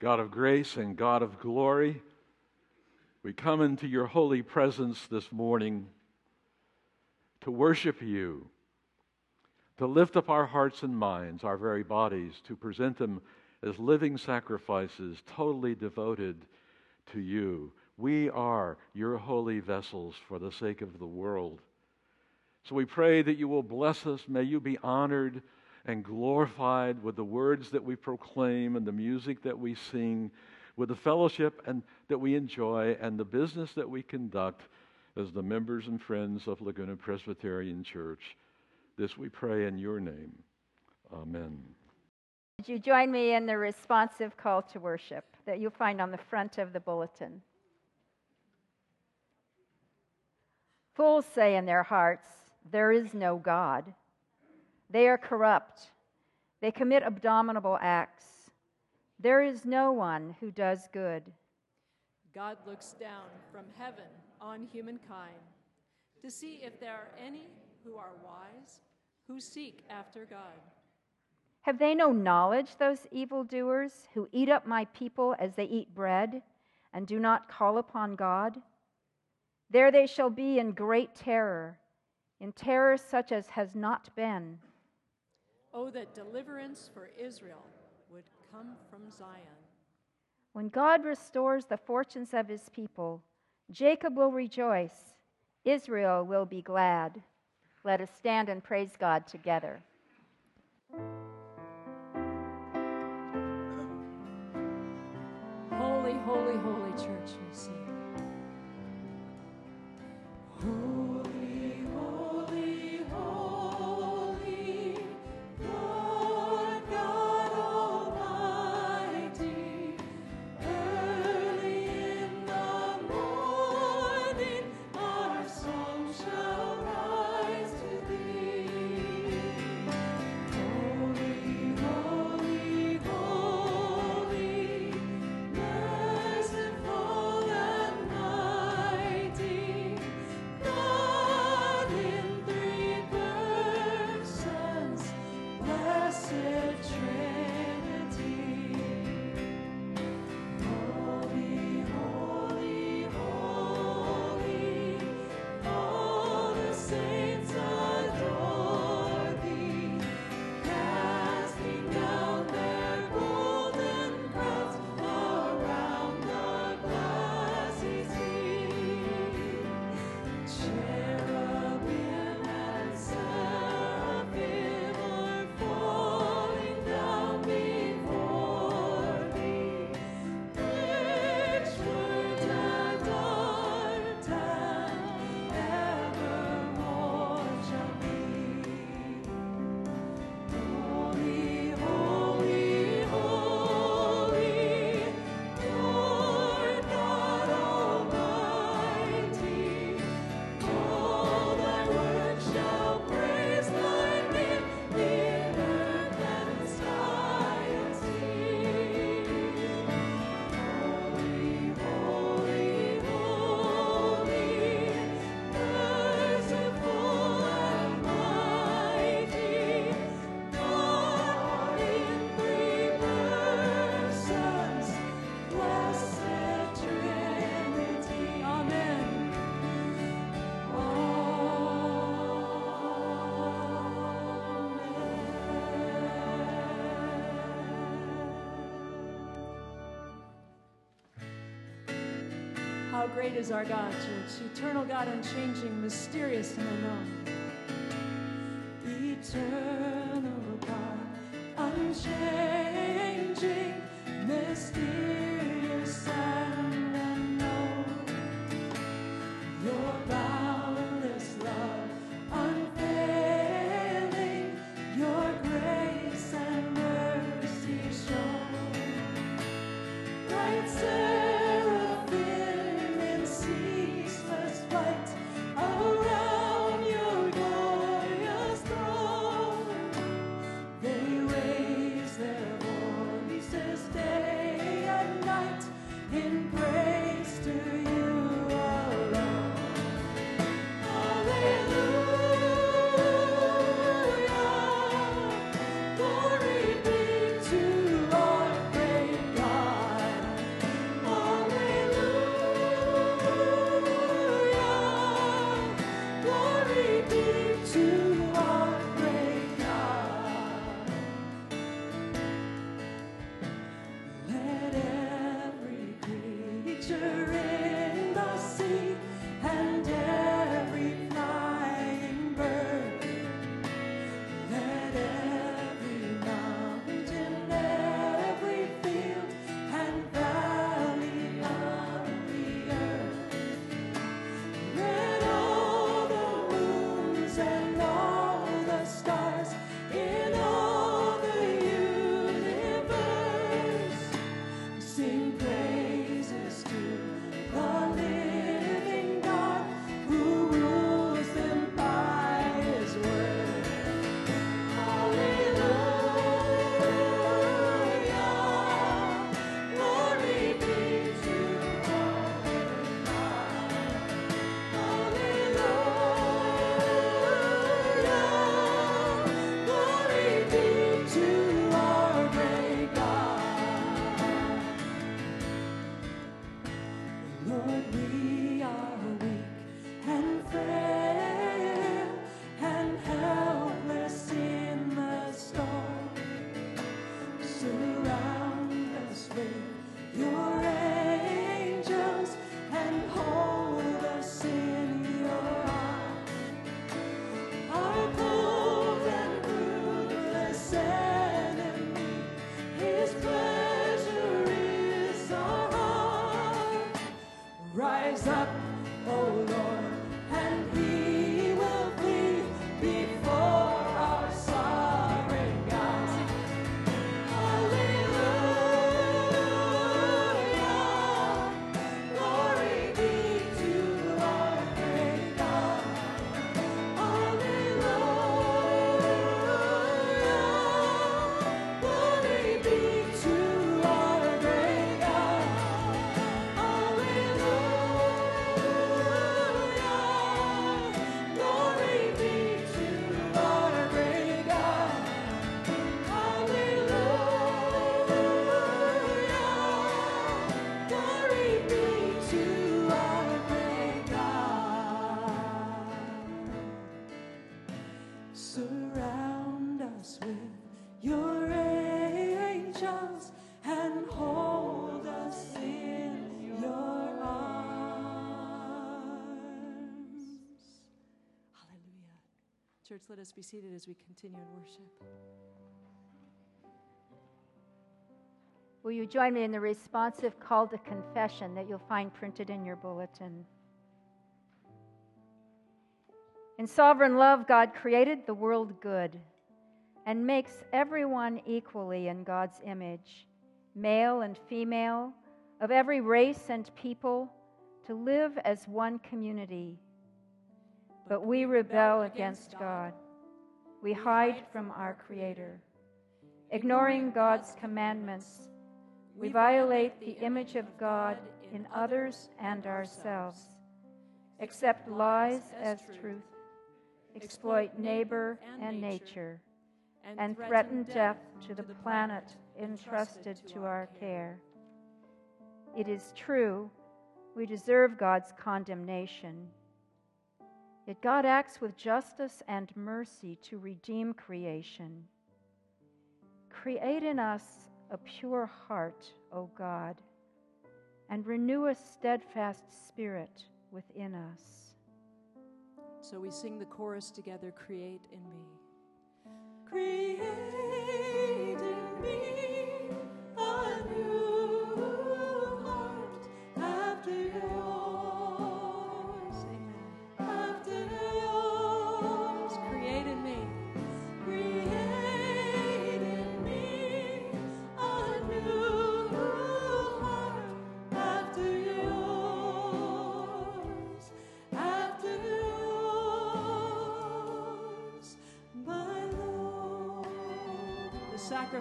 God of grace and God of glory, we come into your holy presence this morning to worship you, to lift up our hearts and minds, our very bodies, to present them as living sacrifices, totally devoted to you. We are your holy vessels for the sake of the world. So we pray that you will bless us. May you be honored and glorified with the words that we proclaim and the music that we sing, with the fellowship and that we enjoy and the business that we conduct as the members and friends of Laguna Presbyterian Church. This we pray in your name. Amen. Would you join me in the responsive call to worship that you'll find on the front of the bulletin? Fools say in their hearts, There is no God. They are corrupt. They commit abominable acts. There is no one who does good. God looks down from heaven on humankind to see if there are any who are wise, who seek after God. Have they no knowledge, those evildoers, who eat up my people as they eat bread, and do not call upon God? There they shall be in great terror, in terror such as has not been. Oh, that deliverance for Israel would come from Zion. When God restores the fortunes of his people, Jacob will rejoice, Israel will be glad. Let us stand and praise God together. Holy, holy, holy church, great is our God, church, eternal God, unchanging, mysterious, and unknown. Eternal God, unchanging, mysterious Rise up, O Lord, Church, let us be seated as we continue in worship. Will you join me in the responsive call to confession that you'll find printed in your bulletin? In sovereign love, God created the world good and makes everyone equally in God's image, male and female, of every race and people, to live as one community. But we rebel against God. We hide from our Creator. Ignoring God's commandments, we violate the image of God in others and ourselves, accept lies as truth, exploit neighbor and nature, and threaten death to the planet entrusted to our care. It is true, we deserve God's condemnation. Yet God acts with justice and mercy to redeem creation. Create in us a pure heart, O God, and renew a steadfast spirit within us. So we sing the chorus together Create in me. Create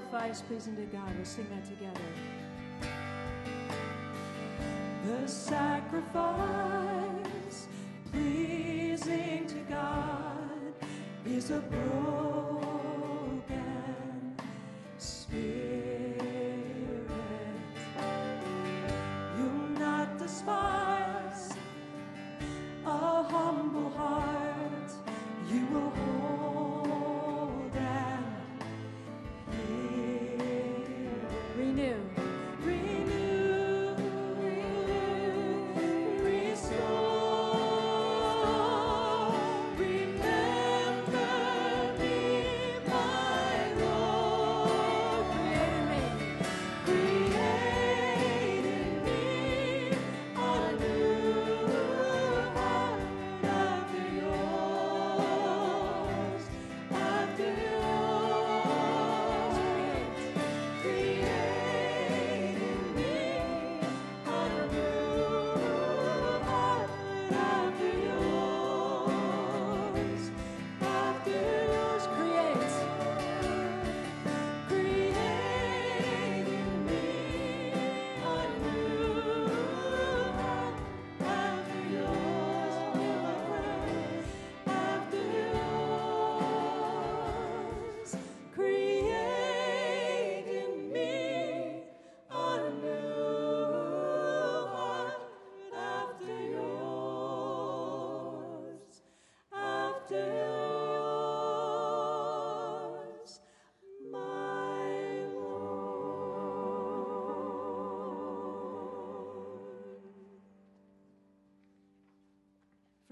sacrifice pleasing to God. We'll sing that together. The sacrifice pleasing to God is a broken spirit.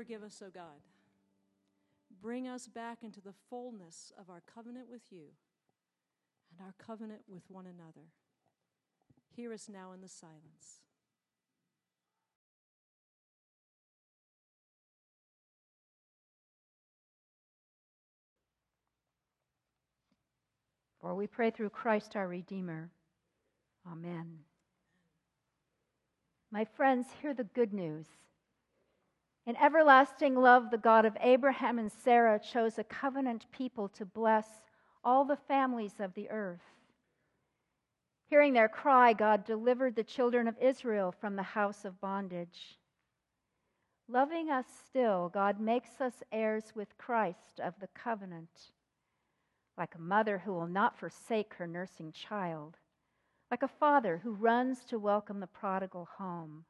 Forgive us, O God. Bring us back into the fullness of our covenant with you and our covenant with one another. Hear us now in the silence. For we pray through Christ our Redeemer. Amen. My friends, hear the good news. In everlasting love, the God of Abraham and Sarah chose a covenant people to bless all the families of the earth. Hearing their cry, God delivered the children of Israel from the house of bondage. Loving us still, God makes us heirs with Christ of the covenant. Like a mother who will not forsake her nursing child, like a father who runs to welcome the prodigal home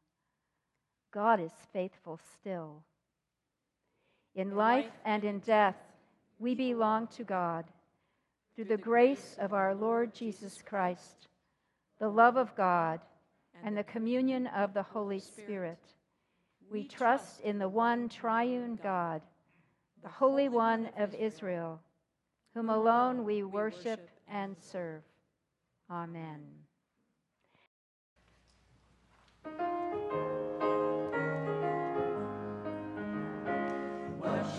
God is faithful still. In life and in death, we belong to God. Through the grace of our Lord Jesus Christ, the love of God, and the communion of the Holy Spirit, we trust in the one triune God, the Holy One of Israel, whom alone we worship and serve. Amen.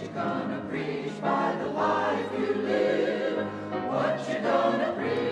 you gonna preach by the life you live? What you gonna preach?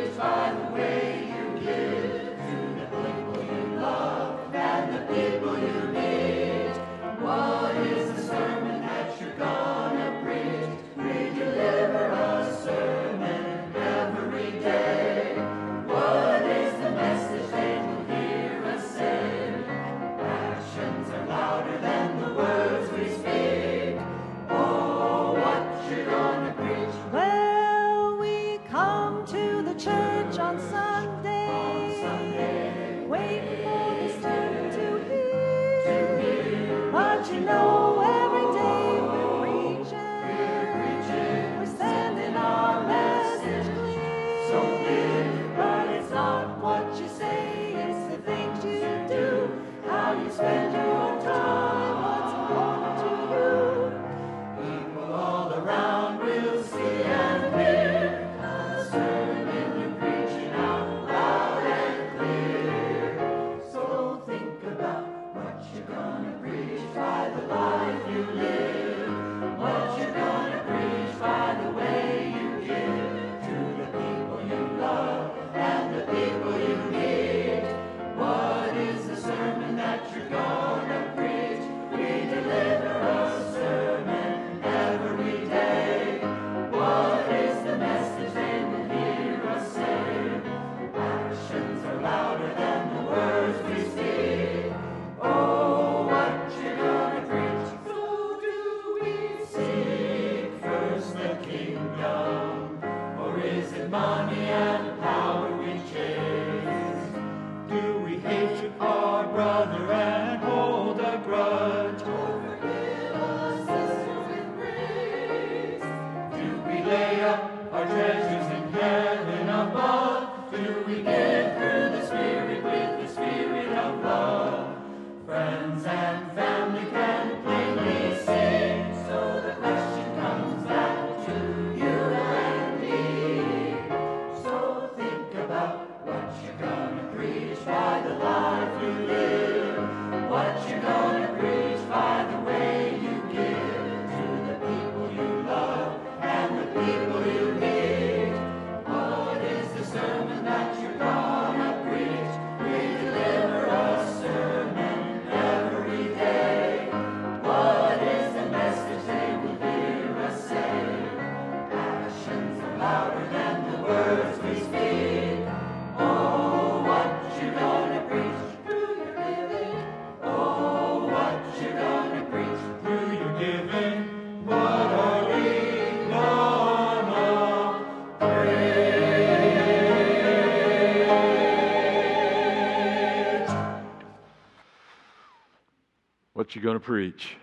going to preach.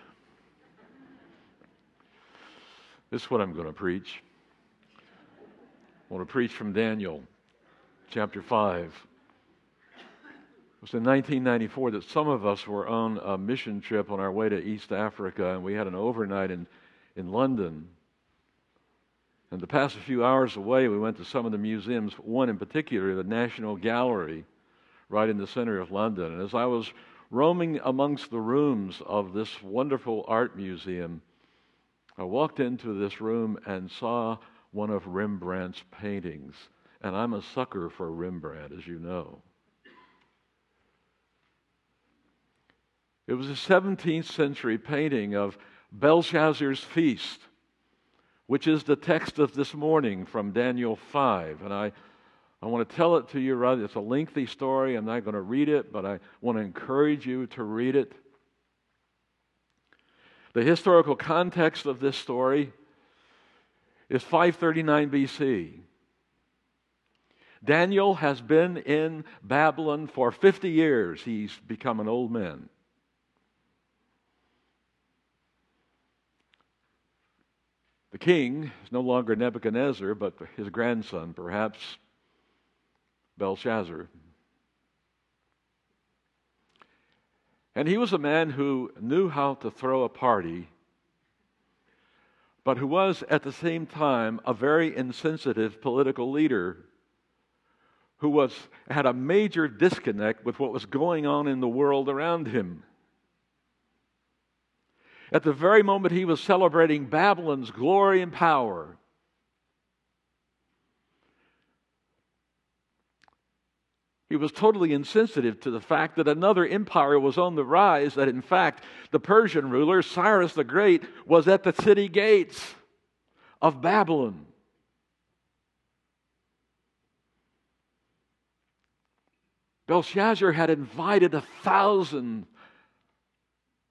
This is what I'm going to preach. I want to preach from Daniel chapter 5. It was in 1994 that some of us were on a mission trip on our way to East Africa, and we had an overnight in, in London. And to pass a few hours away, we went to some of the museums, one in particular, the National Gallery, right in the center of London. And as I was roaming amongst the rooms of this wonderful art museum, I walked into this room and saw one of Rembrandt's paintings. And I'm a sucker for Rembrandt, as you know. It was a 17th century painting of Belshazzar's feast which is the text of this morning from Daniel 5. And I, I want to tell it to you rather. It's a lengthy story. I'm not going to read it, but I want to encourage you to read it. The historical context of this story is 539 BC. Daniel has been in Babylon for 50 years. He's become an old man. The king is no longer Nebuchadnezzar, but his grandson, perhaps Belshazzar. And he was a man who knew how to throw a party, but who was at the same time a very insensitive political leader who was, had a major disconnect with what was going on in the world around him. At the very moment he was celebrating Babylon's glory and power, He was totally insensitive to the fact that another empire was on the rise, that in fact the Persian ruler, Cyrus the Great, was at the city gates of Babylon. Belshazzar had invited a thousand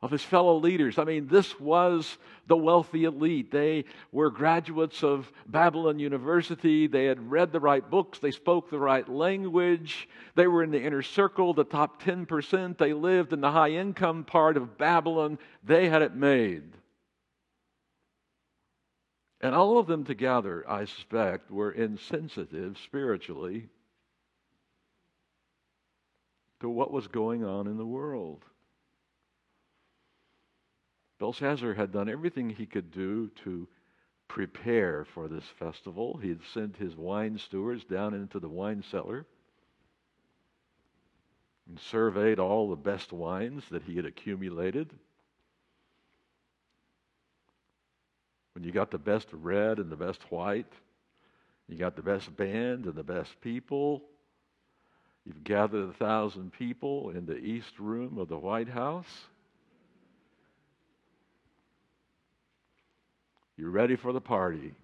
of his fellow leaders. I mean, this was the wealthy elite. They were graduates of Babylon University. They had read the right books. They spoke the right language. They were in the inner circle, the top 10%. They lived in the high income part of Babylon. They had it made. And all of them together, I suspect, were insensitive spiritually to what was going on in the world. Belshazzar had done everything he could do to prepare for this festival. He had sent his wine stewards down into the wine cellar and surveyed all the best wines that he had accumulated. When you got the best red and the best white, you got the best band and the best people. You've gathered a thousand people in the east room of the White House. You're ready for the party.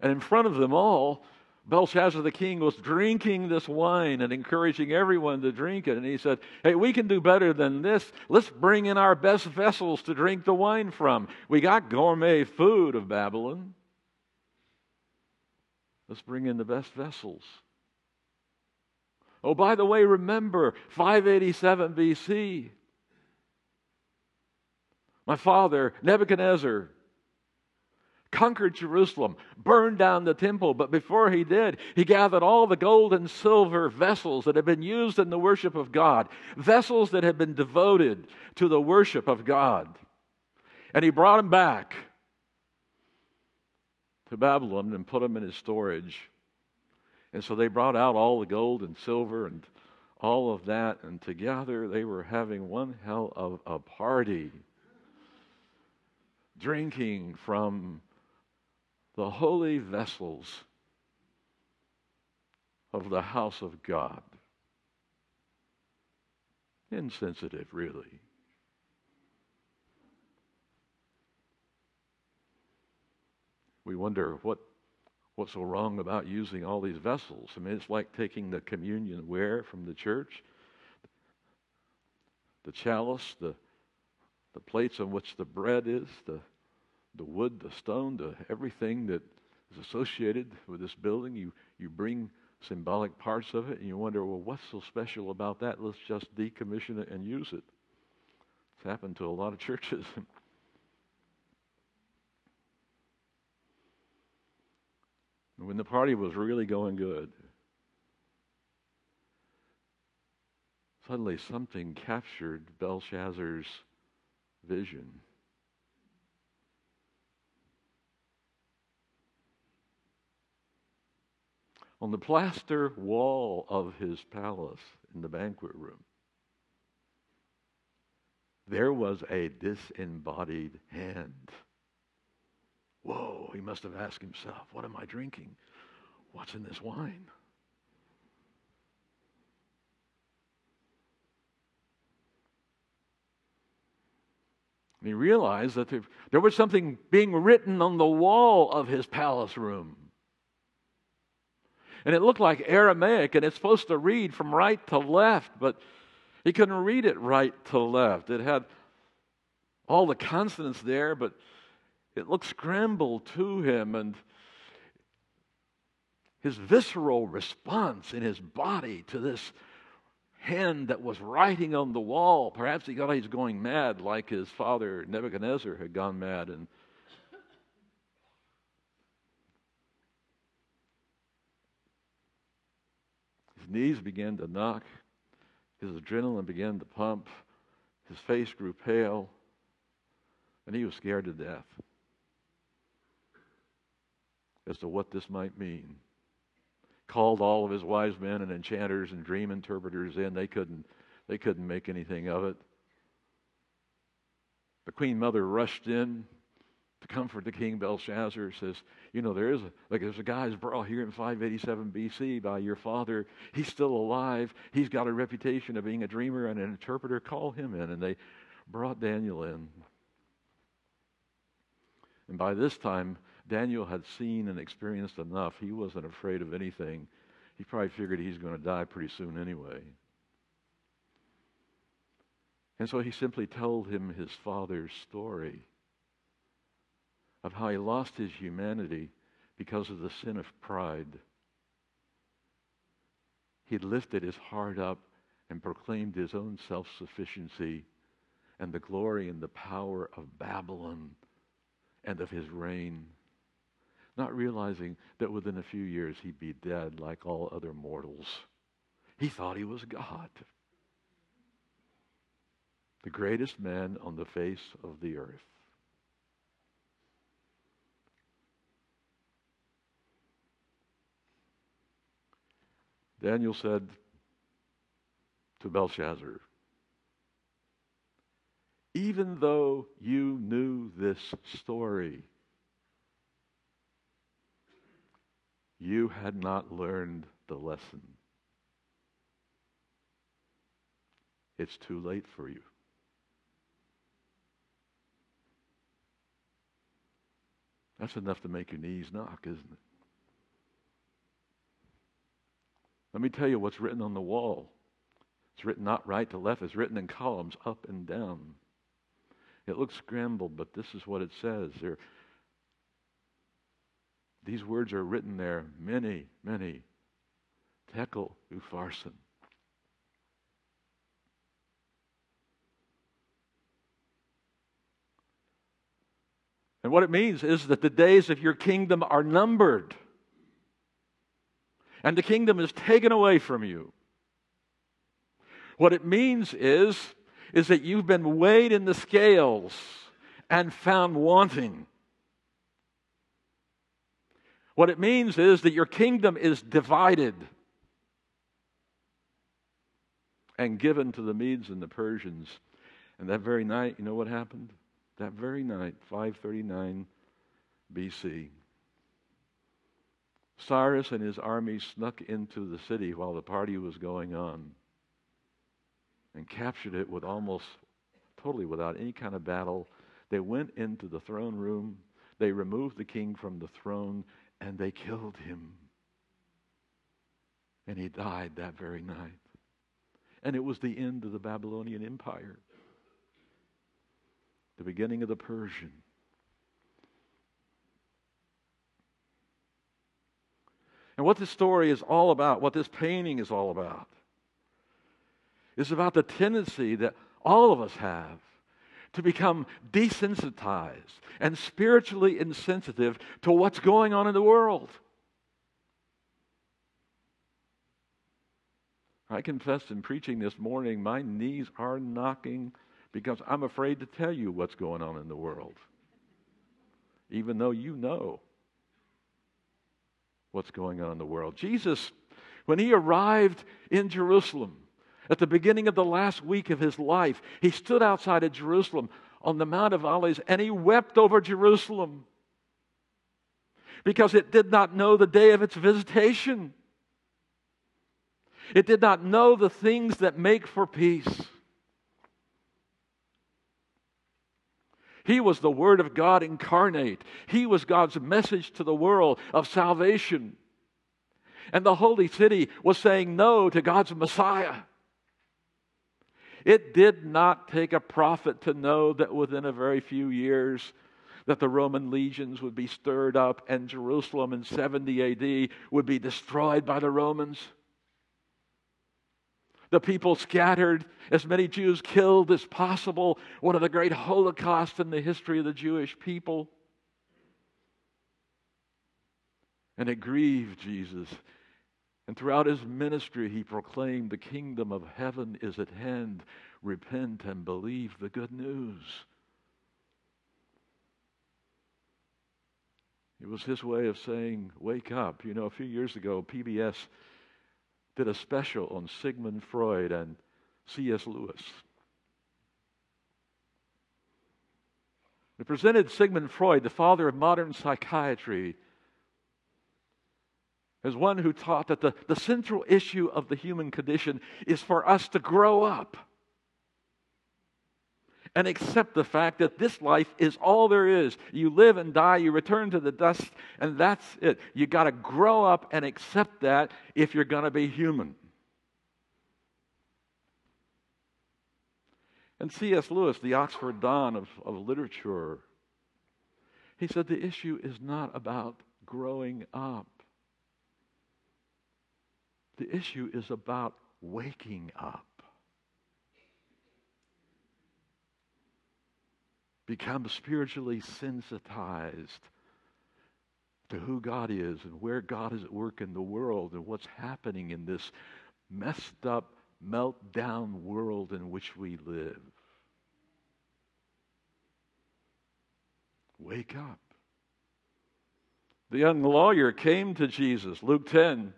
And in front of them all, Belshazzar the king was drinking this wine and encouraging everyone to drink it. And he said, Hey, we can do better than this. Let's bring in our best vessels to drink the wine from. We got gourmet food of Babylon. Let's bring in the best vessels. Oh, by the way, remember 587 BC. My father, Nebuchadnezzar, conquered Jerusalem, burned down the temple, but before he did, he gathered all the gold and silver vessels that had been used in the worship of God, vessels that had been devoted to the worship of God. And he brought them back to Babylon and put them in his storage. And so they brought out all the gold and silver and all of that, and together they were having one hell of a party drinking from the holy vessels of the house of God. Insensitive, really. We wonder what what's so wrong about using all these vessels. I mean, it's like taking the communion ware from the church, the chalice, the the plates on which the bread is, the the wood, the stone, the everything that is associated with this building. You, you bring symbolic parts of it and you wonder, well, what's so special about that? Let's just decommission it and use it. It's happened to a lot of churches. when the party was really going good, suddenly something captured Belshazzar's vision. On the plaster wall of his palace in the banquet room, there was a disembodied hand. Whoa, he must have asked himself, What am I drinking? What's in this wine? And he realized that there, there was something being written on the wall of his palace room. And it looked like Aramaic, and it's supposed to read from right to left, but he couldn't read it right to left. It had all the consonants there, but it looked scrambled to him, and his visceral response in his body to this hand that was writing on the wall. Perhaps he thought he was going mad, like his father Nebuchadnezzar had gone mad. And his knees began to knock, his adrenaline began to pump, his face grew pale, and he was scared to death as to what this might mean called all of his wise men and enchanters and dream interpreters in. They couldn't, they couldn't make anything of it. The queen mother rushed in to comfort the king Belshazzar. Says, you know, there is a, like there's a guy who's brought here in 587 BC by your father. He's still alive. He's got a reputation of being a dreamer and an interpreter. Call him in, and they brought Daniel in. And by this time, Daniel had seen and experienced enough. He wasn't afraid of anything. He probably figured he's going to die pretty soon anyway. And so he simply told him his father's story of how he lost his humanity because of the sin of pride. He lifted his heart up and proclaimed his own self sufficiency and the glory and the power of Babylon and of his reign not realizing that within a few years he'd be dead like all other mortals. He thought he was God, the greatest man on the face of the earth. Daniel said to Belshazzar, Even though you knew this story, you had not learned the lesson. It's too late for you. That's enough to make your knees knock, isn't it? Let me tell you what's written on the wall. It's written not right to left, it's written in columns up and down. It looks scrambled, but this is what it says. There these words are written there Mene, mene. Tekel upharsin. And what it means is that the days of your kingdom are numbered. And the kingdom is taken away from you. What it means is, is that you've been weighed in the scales and found wanting. What it means is that your kingdom is divided and given to the Medes and the Persians. And that very night, you know what happened? That very night, 539 BC, Cyrus and his army snuck into the city while the party was going on and captured it with almost totally without any kind of battle. They went into the throne room. They removed the king from the throne and they killed him. And he died that very night. And it was the end of the Babylonian Empire, the beginning of the Persian. And what this story is all about, what this painting is all about, is about the tendency that all of us have to become desensitized and spiritually insensitive to what's going on in the world. I confess. in preaching this morning, my knees are knocking because I'm afraid to tell you what's going on in the world, even though you know what's going on in the world. Jesus, when he arrived in Jerusalem, at the beginning of the last week of his life, he stood outside of Jerusalem on the Mount of Olives and he wept over Jerusalem because it did not know the day of its visitation. It did not know the things that make for peace. He was the Word of God incarnate. He was God's message to the world of salvation. And the holy city was saying no to God's Messiah. It did not take a prophet to know that within a very few years that the Roman legions would be stirred up and Jerusalem in 70 AD would be destroyed by the Romans. The people scattered, as many Jews killed as possible, one of the great holocausts in the history of the Jewish people. And it grieved Jesus. And throughout his ministry, he proclaimed, The kingdom of heaven is at hand. Repent and believe the good news. It was his way of saying, Wake up. You know, a few years ago, PBS did a special on Sigmund Freud and C.S. Lewis. It presented Sigmund Freud, the father of modern psychiatry, as one who taught that the, the central issue of the human condition is for us to grow up and accept the fact that this life is all there is. You live and die, you return to the dust, and that's it. You got to grow up and accept that if you're going to be human. And C.S. Lewis, the Oxford Don of, of literature, he said the issue is not about growing up. The issue is about waking up. become spiritually sensitized to who God is and where God is at work in the world and what's happening in this messed up, meltdown world in which we live. Wake up. The young lawyer came to Jesus, Luke 10.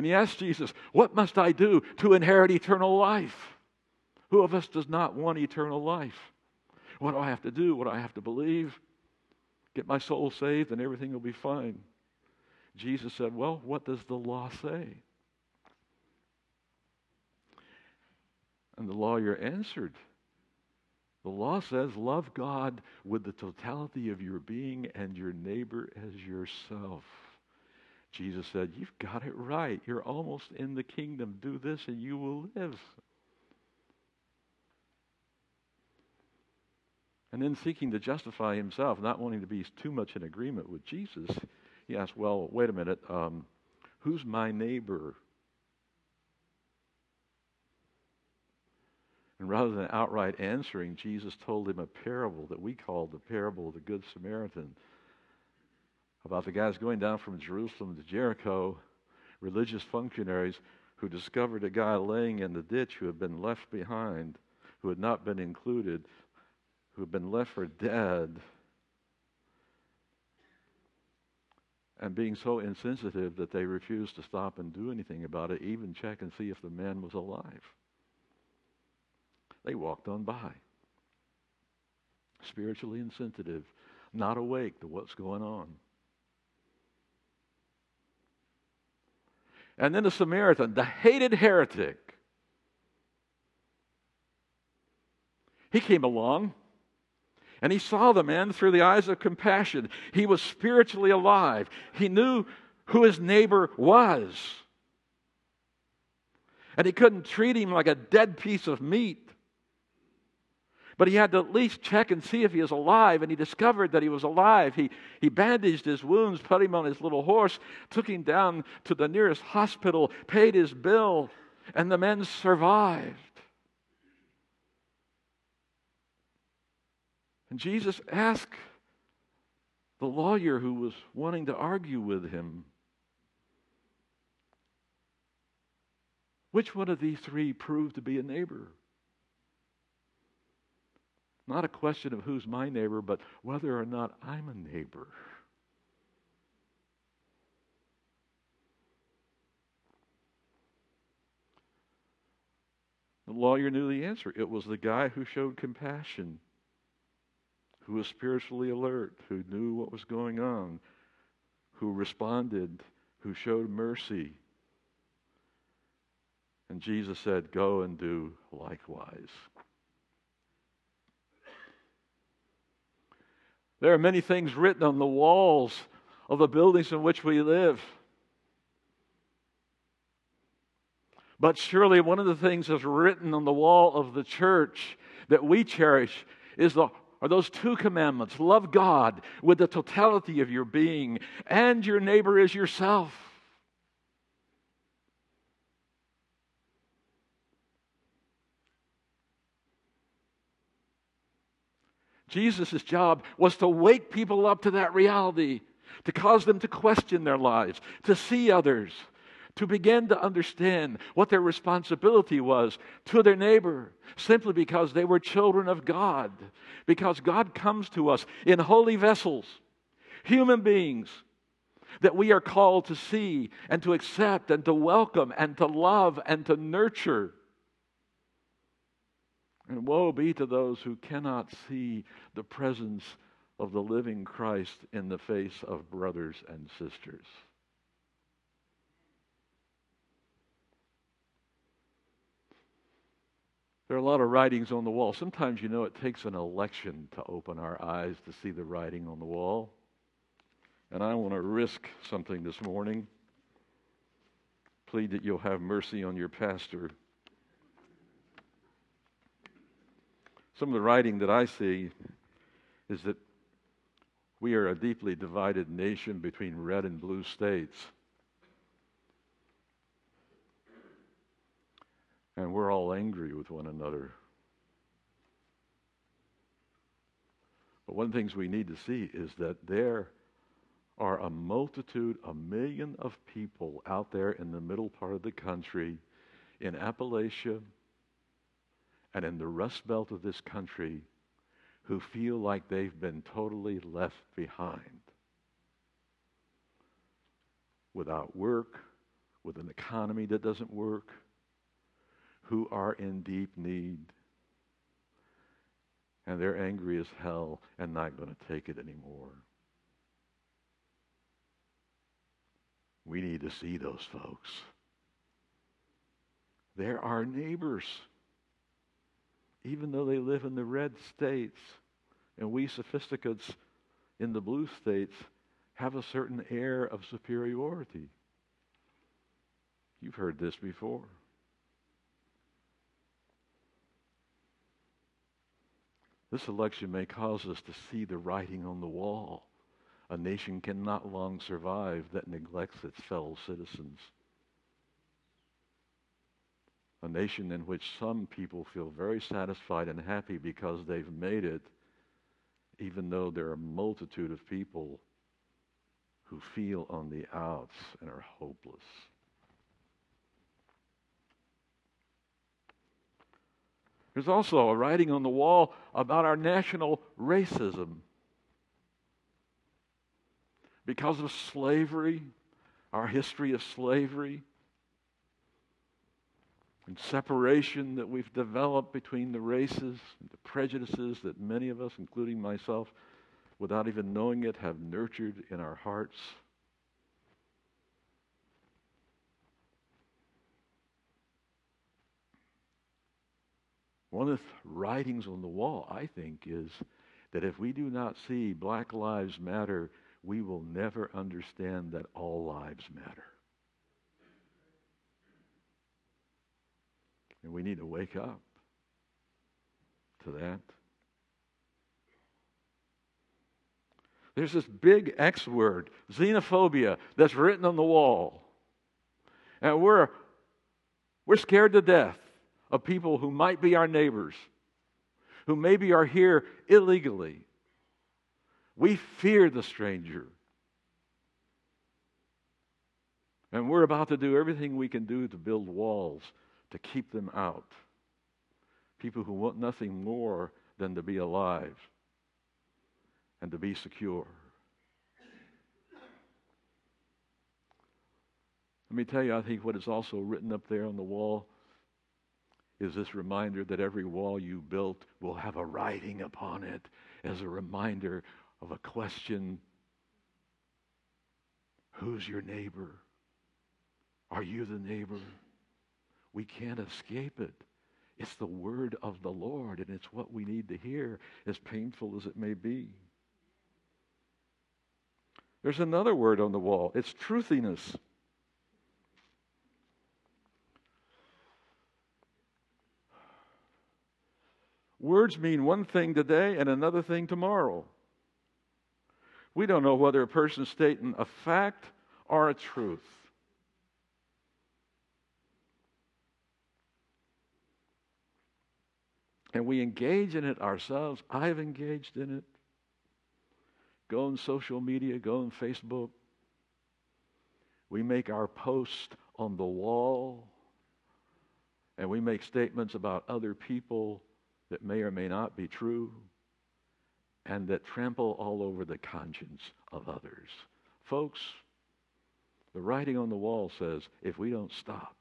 And he asked Jesus, What must I do to inherit eternal life? Who of us does not want eternal life? What do I have to do? What do I have to believe? Get my soul saved and everything will be fine. Jesus said, Well, what does the law say? And the lawyer answered, The law says, Love God with the totality of your being and your neighbor as yourself. Jesus said, You've got it right. You're almost in the kingdom. Do this and you will live. And then seeking to justify himself, not wanting to be too much in agreement with Jesus, he asked, Well, wait a minute, um, who's my neighbor? And rather than outright answering, Jesus told him a parable that we call the parable of the Good Samaritan about the guys going down from Jerusalem to Jericho, religious functionaries who discovered a guy laying in the ditch who had been left behind, who had not been included who had been left for dead and being so insensitive that they refused to stop and do anything about it, even check and see if the man was alive. They walked on by, spiritually insensitive, not awake to what's going on. And then the Samaritan, the hated heretic, he came along and he saw the man through the eyes of compassion. He was spiritually alive. He knew who his neighbor was. And he couldn't treat him like a dead piece of meat. But he had to at least check and see if he was alive, and he discovered that he was alive. He, he bandaged his wounds, put him on his little horse, took him down to the nearest hospital, paid his bill, and the men survived. And Jesus asked the lawyer who was wanting to argue with him, Which one of these three proved to be a neighbor? Not a question of who's my neighbor, but whether or not I'm a neighbor. The lawyer knew the answer. It was the guy who showed compassion, who was spiritually alert, who knew what was going on, who responded, who showed mercy. And Jesus said, Go and do likewise. There are many things written on the walls of the buildings in which we live. But surely one of the things that's written on the wall of the church that we cherish is the are those two commandments love God with the totality of your being and your neighbor as yourself. Jesus' job was to wake people up to that reality, to cause them to question their lives, to see others, to begin to understand what their responsibility was to their neighbor simply because they were children of God. Because God comes to us in holy vessels, human beings that we are called to see and to accept and to welcome and to love and to nurture. And woe be to those who cannot see the presence of the living Christ in the face of brothers and sisters. There are a lot of writings on the wall. Sometimes, you know, it takes an election to open our eyes to see the writing on the wall. And I want to risk something this morning. Plead that you'll have mercy on your pastor. Some of the writing that I see is that we are a deeply divided nation between red and blue states. and we're all angry with one another. But one of the things we need to see is that there are a multitude, a million of people out there in the middle part of the country, in Appalachia, and in the Rust Belt of this country, who feel like they've been totally left behind. Without work, with an economy that doesn't work, who are in deep need. And they're angry as hell and not going to take it anymore. We need to see those folks. They're our neighbors. Even though they live in the red states, and we sophisticates in the blue states have a certain air of superiority. You've heard this before. This election may cause us to see the writing on the wall. A nation cannot long survive that neglects its fellow citizens. A nation in which some people feel very satisfied and happy because they've made it, even though there are a multitude of people who feel on the outs and are hopeless. There's also a writing on the wall about our national racism. Because of slavery, our history of slavery, and separation that we've developed between the races, the prejudices that many of us, including myself, without even knowing it, have nurtured in our hearts. One of the writings on the wall, I think, is that if we do not see Black Lives Matter, we will never understand that all lives matter. And we need to wake up to that. There's this big X word, xenophobia, that's written on the wall. And we're, we're scared to death of people who might be our neighbors, who maybe are here illegally. We fear the stranger. And we're about to do everything we can do to build walls to keep them out. People who want nothing more than to be alive and to be secure. Let me tell you, I think what is also written up there on the wall is this reminder that every wall you built will have a writing upon it as a reminder of a question Who's your neighbor? Are you the neighbor? We can't escape it. It's the word of the Lord, and it's what we need to hear, as painful as it may be. There's another word on the wall it's truthiness. Words mean one thing today and another thing tomorrow. We don't know whether a person's stating a fact or a truth. And we engage in it ourselves. I've engaged in it. Go on social media, go on Facebook. We make our post on the wall, and we make statements about other people that may or may not be true, and that trample all over the conscience of others. Folks, the writing on the wall says if we don't stop,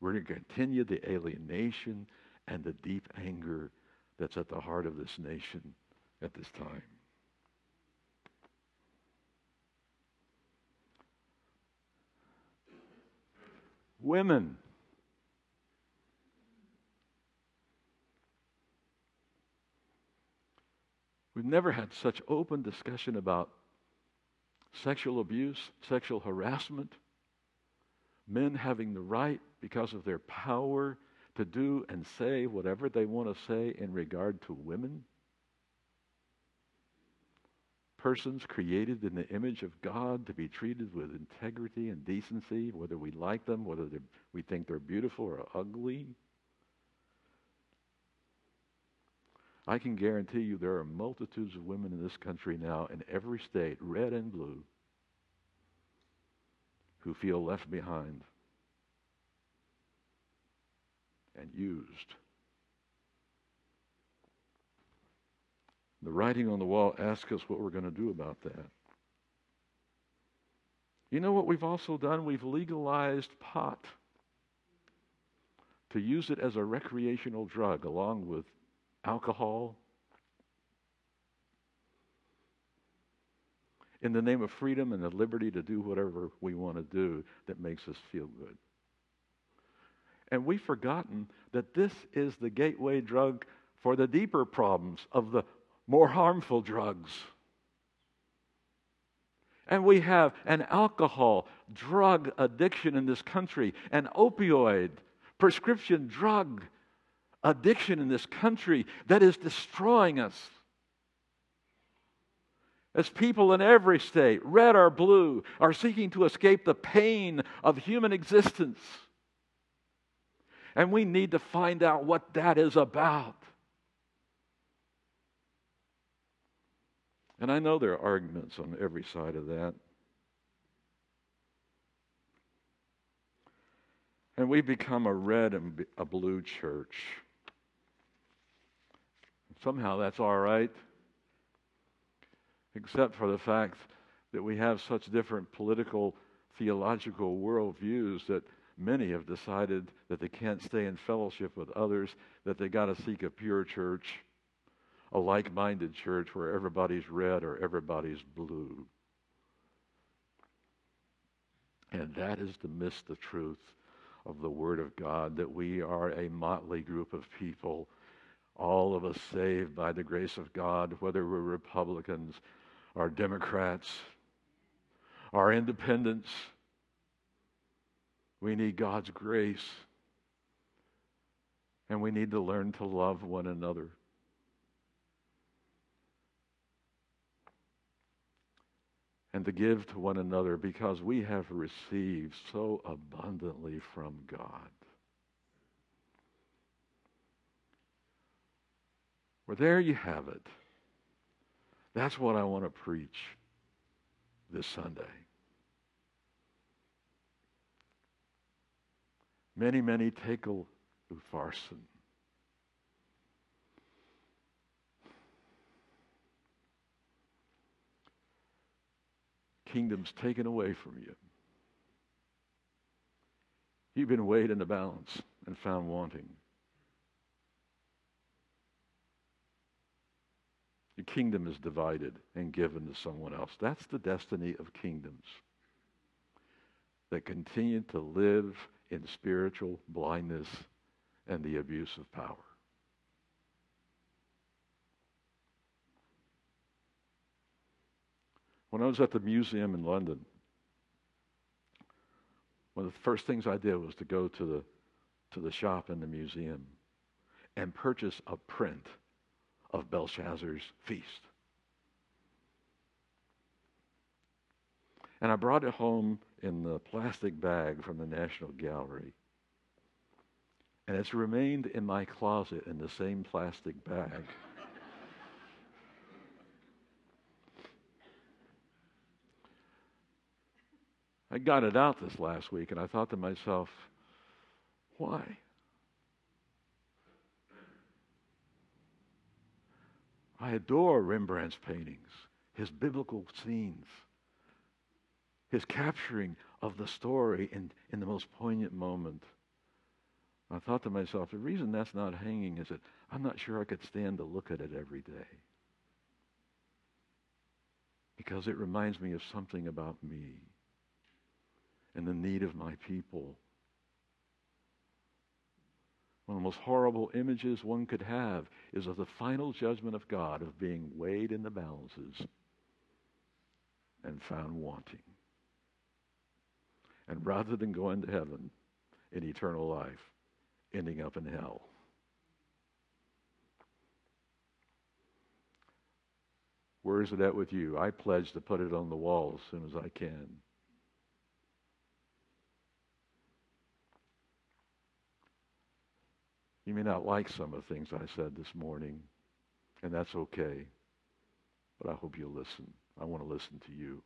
we're going to continue the alienation and the deep anger that's at the heart of this nation at this time. Women. We've never had such open discussion about sexual abuse, sexual harassment, men having the right, because of their power, to do and say whatever they want to say in regard to women. Persons created in the image of God to be treated with integrity and decency, whether we like them, whether we think they're beautiful or ugly. I can guarantee you there are multitudes of women in this country now, in every state, red and blue, who feel left behind and used. The writing on the wall asks us what we're going to do about that. You know what we've also done? We've legalized pot to use it as a recreational drug along with alcohol. In the name of freedom and the liberty to do whatever we want to do that makes us feel good. And we've forgotten that this is the gateway drug for the deeper problems of the more harmful drugs. And we have an alcohol drug addiction in this country, an opioid prescription drug addiction in this country that is destroying us. As people in every state, red or blue, are seeking to escape the pain of human existence. And we need to find out what that is about. And I know there are arguments on every side of that. And we've become a red and a blue church. Somehow that's all right, except for the fact that we have such different political, theological worldviews that many have decided that they can't stay in fellowship with others, that they got to seek a pure church, a like minded church where everybody's red or everybody's blue. And that is to miss the truth of the Word of God that we are a motley group of people all of us saved by the grace of God, whether we're Republicans or Democrats or independents. We need God's grace. And we need to learn to love one another. And to give to one another because we have received so abundantly from God. Well, there you have it. That's what I want to preach this Sunday. Mene, mene tekel upharsin. Kingdoms taken away from you. You've been weighed in the balance and found wanting. Your kingdom is divided and given to someone else. That's the destiny of kingdoms that continue to live in spiritual blindness and the abuse of power. When I was at the museum in London, one of the first things I did was to go to the, to the shop in the museum and purchase a print of Belshazzar's feast. And I brought it home in the plastic bag from the National Gallery. And it's remained in my closet in the same plastic bag. I got it out this last week and I thought to myself, why? I adore Rembrandt's paintings, his biblical scenes, his capturing of the story in, in the most poignant moment. I thought to myself, the reason that's not hanging is that I'm not sure I could stand to look at it every day. Because it reminds me of something about me and the need of my people. One of the most horrible images one could have is of the final judgment of God, of being weighed in the balances and found wanting. And rather than going to heaven in eternal life, ending up in hell. Where is it at with you? I pledge to put it on the wall as soon as I can. You may not like some of the things I said this morning, and that's okay. But I hope you'll listen. I want to listen to you.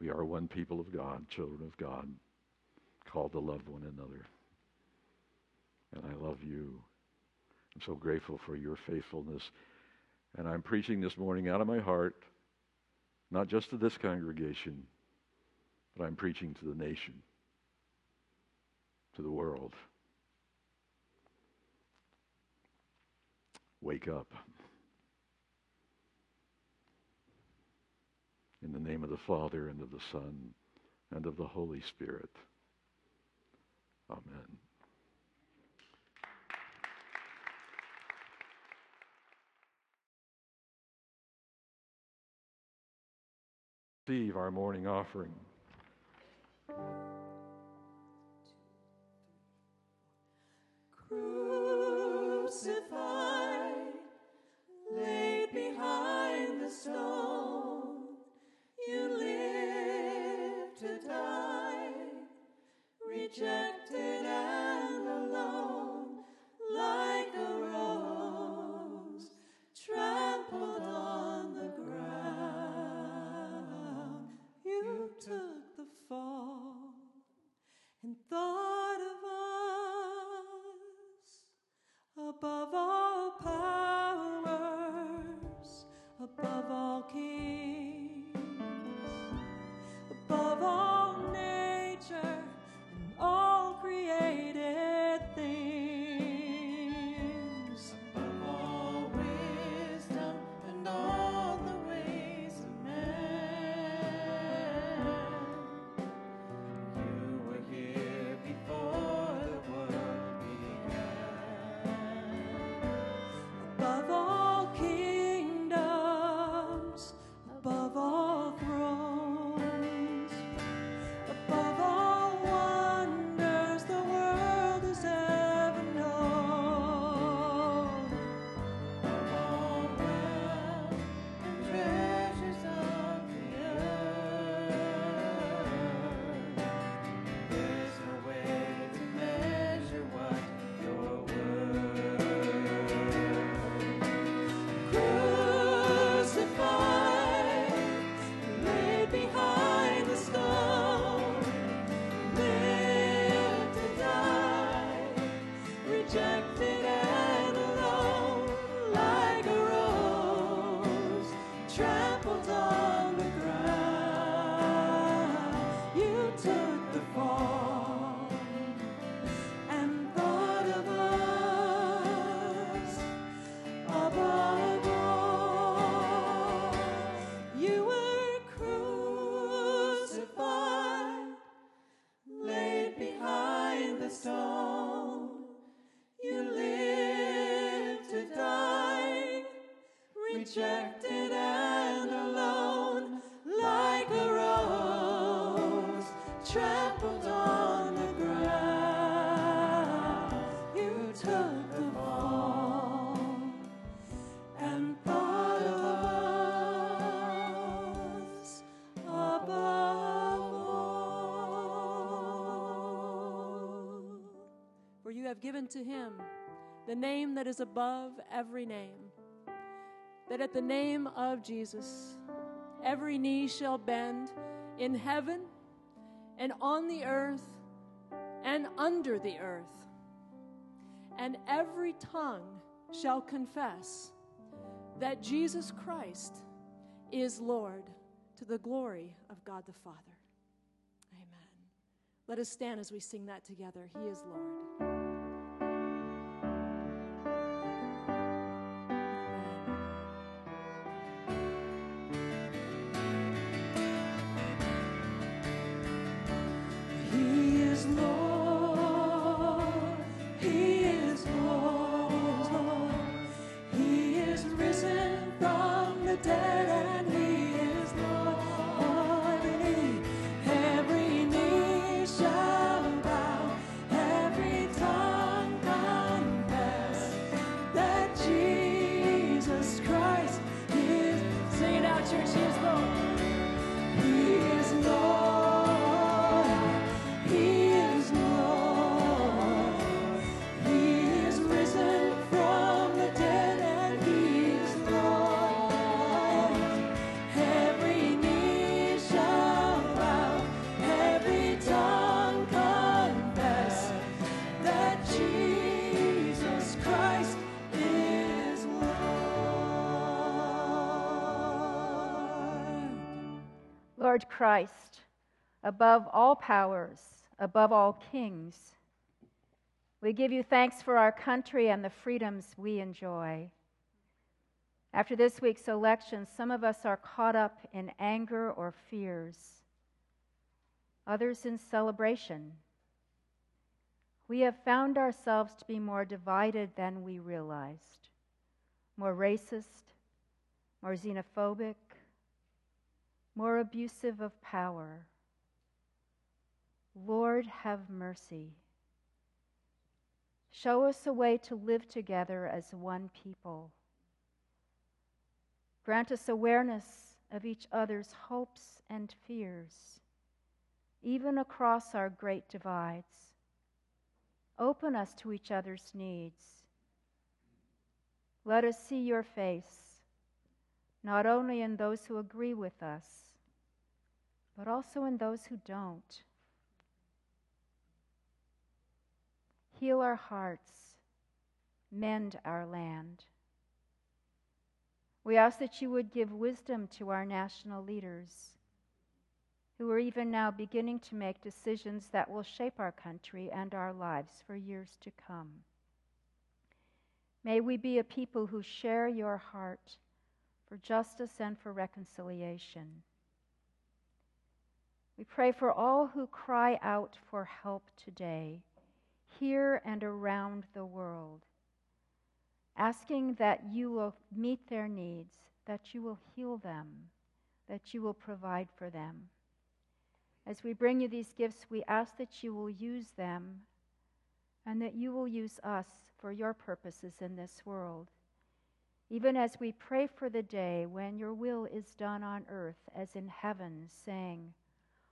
We are one people of God, children of God, called to love one another. And I love you. I'm so grateful for your faithfulness. And I'm preaching this morning out of my heart, not just to this congregation, but I'm preaching to the nation, to the world. Wake up. In the name of the Father, and of the Son, and of the Holy Spirit. Amen. Receive our morning offering. Crucified, laid behind the stone, rejected and alone, like a rose trampled on the ground. You took the fall and thought of us above all rejected and alone, like a rose trampled on the ground. You took the fall and thought of us above all. For you have given to him the name that is above every name, that at the name of Jesus every knee shall bend in heaven and on the earth and under the earth, and every tongue shall confess that Jesus Christ is Lord to the glory of God the Father. Amen. Let us stand as we sing that together. He is Lord. Christ, above all powers, above all kings, we give you thanks for our country and the freedoms we enjoy. After this week's election, some of us are caught up in anger or fears, others in celebration. We have found ourselves to be more divided than we realized, more racist, more xenophobic, more abusive of power. Lord, have mercy. Show us a way to live together as one people. Grant us awareness of each other's hopes and fears, even across our great divides. Open us to each other's needs. Let us see your face, not only in those who agree with us, but also in those who don't. Heal our hearts, mend our land. We ask that you would give wisdom to our national leaders, who are even now beginning to make decisions that will shape our country and our lives for years to come. May we be a people who share your heart for justice and for reconciliation. We pray for all who cry out for help today, here and around the world, asking that you will meet their needs, that you will heal them, that you will provide for them. As we bring you these gifts, we ask that you will use them and that you will use us for your purposes in this world. Even as we pray for the day when your will is done on earth as in heaven, saying,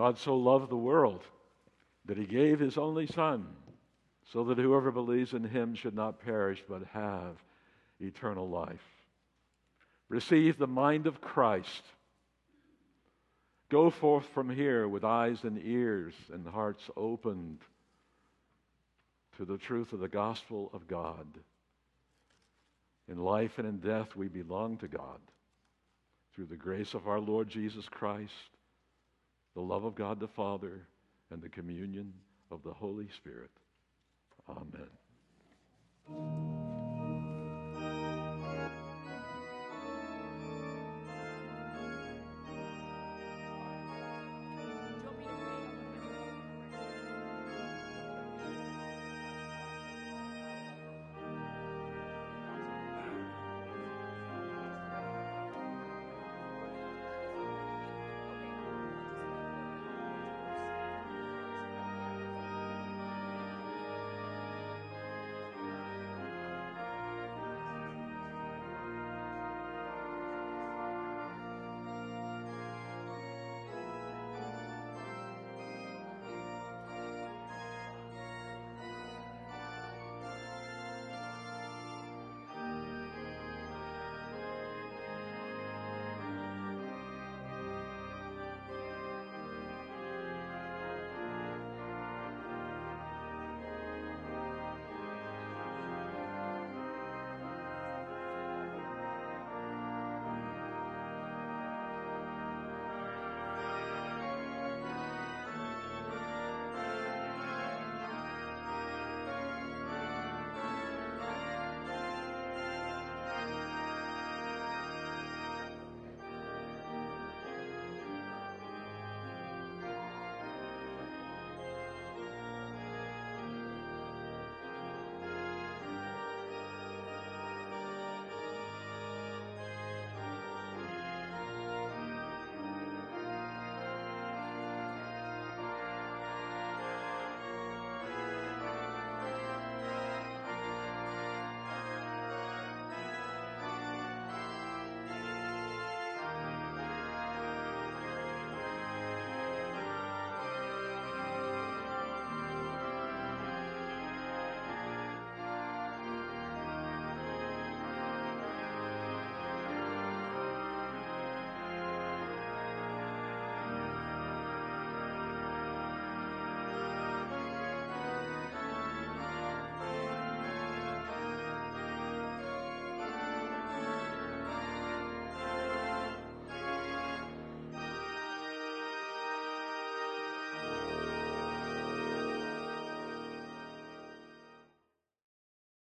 God so loved the world that he gave his only Son, so that whoever believes in him should not perish but have eternal life. Receive the mind of Christ. Go forth from here with eyes and ears and hearts opened to the truth of the gospel of God. In life and in death, we belong to God. Through the grace of our Lord Jesus Christ, the love of God the Father, and the communion of the Holy Spirit. Amen.